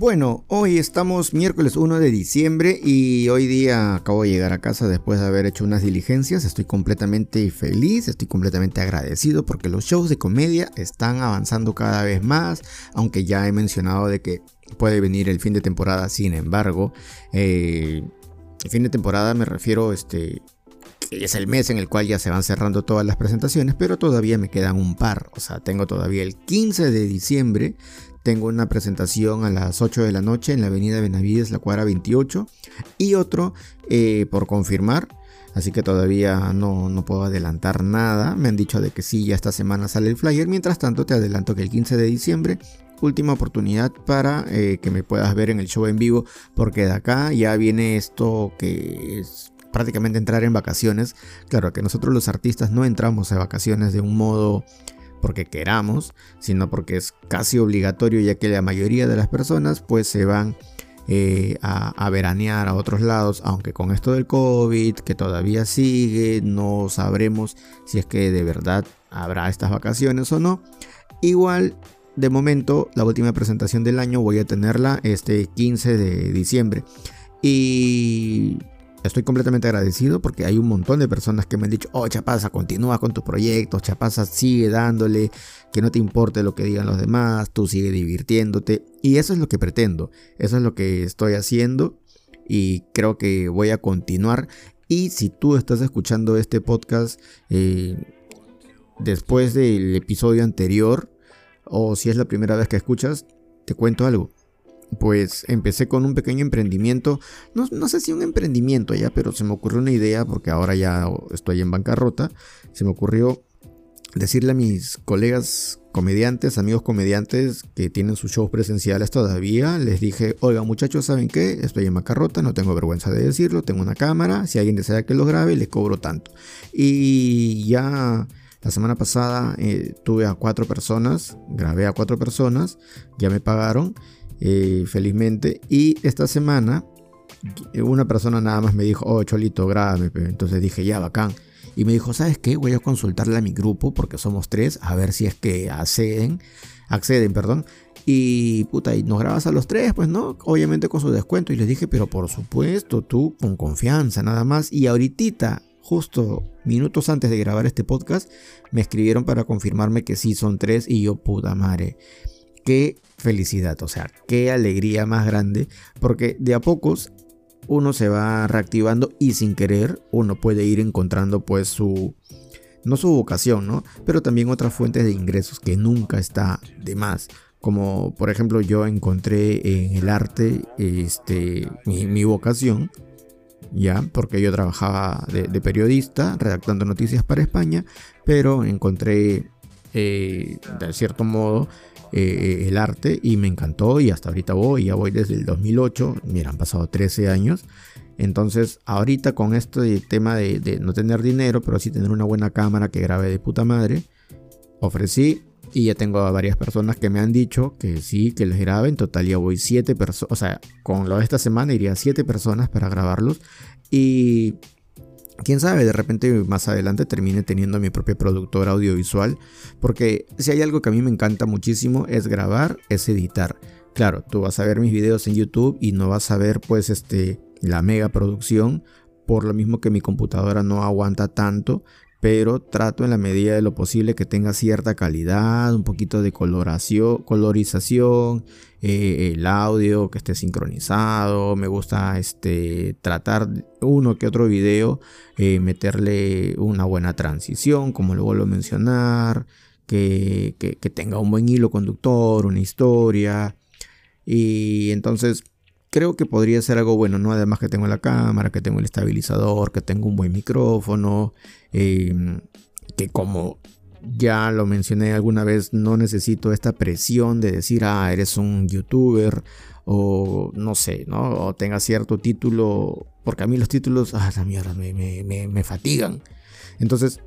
Bueno, hoy estamos miércoles 1 de diciembre y hoy día acabo de llegar a casa después de haber hecho unas diligencias. Estoy completamente feliz, estoy completamente agradecido porque los shows de comedia están avanzando cada vez más, aunque ya he mencionado de que puede venir el fin de temporada, sin embargo, eh, fin de temporada me refiero, este, es el mes en el cual ya se van cerrando todas las presentaciones, pero todavía me quedan un par. O sea, tengo todavía el 15 de diciembre, tengo una presentación a las 8 de la noche en la avenida Benavides, la cuadra 28, y otro eh, por confirmar. Así que todavía no, no, puedo adelantar nada. Me han dicho de que sí, ya esta semana sale el flyer. Mientras tanto, te adelanto que el 15 de diciembre, última oportunidad para eh, que me puedas ver en el show en vivo. Porque de acá ya viene esto que es prácticamente entrar en vacaciones. Claro que nosotros los artistas no entramos a vacaciones de un modo porque queramos, sino porque es casi obligatorio ya que la mayoría de las personas pues se van eh, a, veranear a otros lados, aunque con esto del COVID que todavía sigue, no sabremos si es que de verdad habrá estas vacaciones o no. Igual, de momento, la última presentación del año voy a tenerla este 15 de diciembre. Y Estoy completamente agradecido porque hay un montón de personas que me han dicho, oh Chapaza, continúa con tu proyecto, Chapaza sigue dándole, que no te importe lo que digan los demás, tú sigue divirtiéndote. Y eso es lo que pretendo, eso es lo que estoy haciendo y creo que voy a continuar. Y si tú estás escuchando este podcast eh, después del episodio anterior, o si es la primera vez que escuchas, te cuento algo pues empecé con un pequeño emprendimiento, no, sé si un emprendimiento ya, pero se me ocurrió una idea porque ahora ya estoy en bancarrota, se me ocurrió decirle a mis colegas comediantes, amigos comediantes que tienen sus shows presenciales todavía, les dije, oiga muchachos, ¿saben qué? Estoy en bancarrota, no tengo vergüenza de decirlo, tengo una cámara, si alguien desea que lo grabe, le cobro tanto. Y ya... La semana pasada eh, tuve a cuatro personas, grabé a cuatro personas, ya me pagaron eh, felizmente. Y esta semana una persona nada más me dijo, oh Cholito, grábame. Entonces dije, ya, bacán. Y me dijo, ¿sabes qué? Voy a consultarle a mi grupo, porque somos tres, a ver si es que acceden, acceden, perdón. Y puta, y nos grabas a los tres, pues no, obviamente con su descuento. Y les dije, pero por supuesto, tú con confianza, nada más. Y ahorita, justo minutos antes de grabar este podcast, me escribieron para confirmarme que sí son tres. Y yo, puta madre, qué felicidad, o sea, qué alegría más grande, porque de a pocos uno se va reactivando y sin querer uno puede ir encontrando pues su no su vocación, ¿no? Pero también otras fuentes de ingresos que nunca está de más. Como por ejemplo yo encontré en el arte este, mi, vocación, ya, porque yo trabajaba de, periodista redactando noticias para España, pero encontré eh, de cierto modo eh, el arte y me encantó y hasta ahorita voy, ya voy desde el 2008, mira, han pasado 13 años. Entonces, ahorita con esto de tema de, no tener dinero, pero sí tener una buena cámara que grabe de puta madre, ofrecí y ya tengo a varias personas que me han dicho que sí, que les grabe. En total ya voy 7 personas, o sea, con lo de esta semana iría 7 personas para grabarlos. Y quién sabe, de repente más adelante termine teniendo mi propia productora audiovisual, porque si hay algo que a mí me encanta muchísimo es grabar, es editar. Claro, tú vas a ver mis videos en YouTube y no vas a ver pues este la mega producción, por lo mismo que mi computadora no aguanta tanto, pero trato en la medida de lo posible que tenga cierta calidad, un poquito de coloración, colorización, eh, el audio que esté sincronizado, me gusta este, tratar uno que otro video, eh, meterle una buena transición, como lo vuelvo a mencionar, que, que, que tenga un buen hilo conductor, una historia, y entonces creo que podría ser algo bueno, ¿no? Además que tengo la cámara, que tengo el estabilizador, que tengo un buen micrófono, em, que como ya lo mencioné alguna vez, no necesito esta presión de decir, ah, eres un youtuber o no sé, ¿no? O tenga cierto título, porque a mí los títulos, ah, la mierda, me, me, me fatigan. Entonces,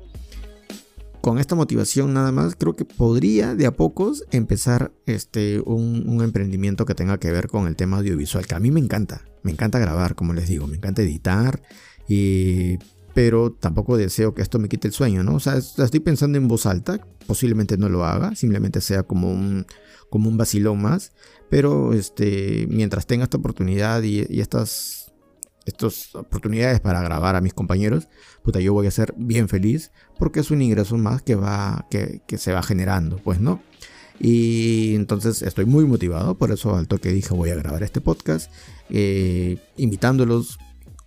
con esta motivación nada más, creo que podría de a pocos empezar este, un, emprendimiento que tenga que ver con el tema audiovisual, que a mí me encanta. Me encanta grabar, como les digo, me encanta editar y pero tampoco deseo que esto me quite el sueño, ¿no? O sea, estoy pensando en voz alta, posiblemente no lo haga, simplemente sea como un, como un vacilón más, pero este, mientras tenga esta oportunidad y, estas, estas oportunidades para grabar a mis compañeros, puta, yo voy a ser bien feliz porque es un ingreso más que, va, que, que se va generando, pues, ¿no? Y entonces estoy muy motivado, por eso al toque dije voy a grabar este podcast, eh, invitándolos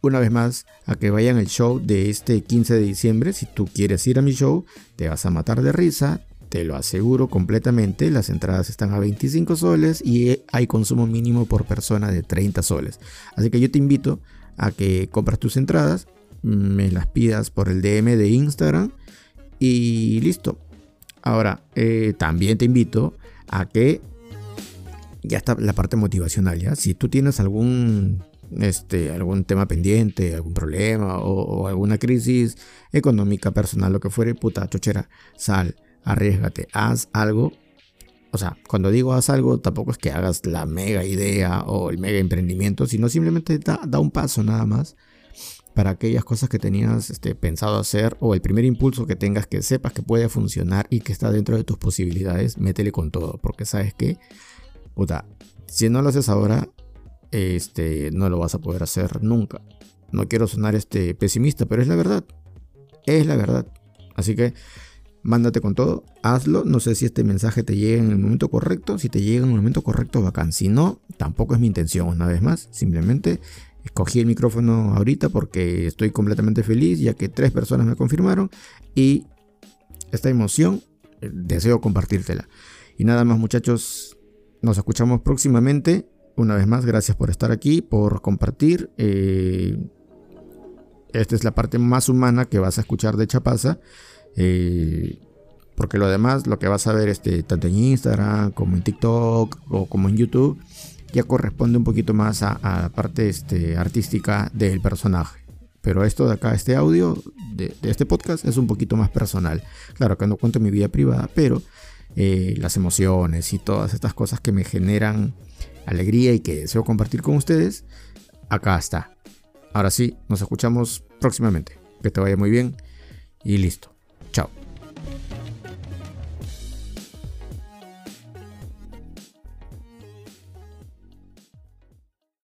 una vez más a que vayan al show de este 15 de diciembre. Si tú quieres ir a mi show, te vas a matar de risa, te lo aseguro completamente. Las entradas están a 25 soles y hay consumo mínimo por persona de 30 soles. Así que yo te invito a que compras tus entradas, me las pidas por el DM de Instagram y listo. Ahora, eh, también te invito a que ya está la parte motivacional, ¿ya? Si tú tienes algún este, algún tema pendiente, algún problema o, alguna crisis económica, personal, lo que fuere, puta chochera, sal, arriesgate, haz algo. O sea, cuando digo haz algo, tampoco es que hagas la mega idea o el mega emprendimiento, sino simplemente da, un paso nada más para aquellas cosas que tenías este, pensado hacer o el primer impulso que tengas que sepas que puede funcionar y que está dentro de tus posibilidades, métele con todo, porque sabes que, puta, si no lo haces ahora, este, no lo vas a poder hacer nunca. No quiero sonar este, pesimista, pero es la verdad. Es la verdad. Así que mándate con todo, hazlo. No sé si este mensaje te llega en el momento correcto. Si te llega en el momento correcto, bacán. Si no, tampoco es mi intención, una vez más. Simplemente escogí el micrófono ahorita porque estoy completamente feliz, ya que tres personas me confirmaron. Y esta emoción eh, deseo compartírtela. Y nada más, muchachos. Nos escuchamos próximamente una vez más, gracias por estar aquí, por compartir. Eh, esta es la parte más humana que vas a escuchar de Chapaza. Eh, porque lo demás, lo que vas a ver este, tanto en Instagram como en TikTok o como en YouTube, ya corresponde un poquito más a, la parte este, artística del personaje. Pero esto de acá, este audio de, este podcast es un poquito más personal. Claro que no cuento mi vida privada, pero eh, las emociones y todas estas cosas que me generan alegría y que deseo compartir con ustedes, acá está. Ahora sí, nos escuchamos próximamente. Que te vaya muy bien y listo.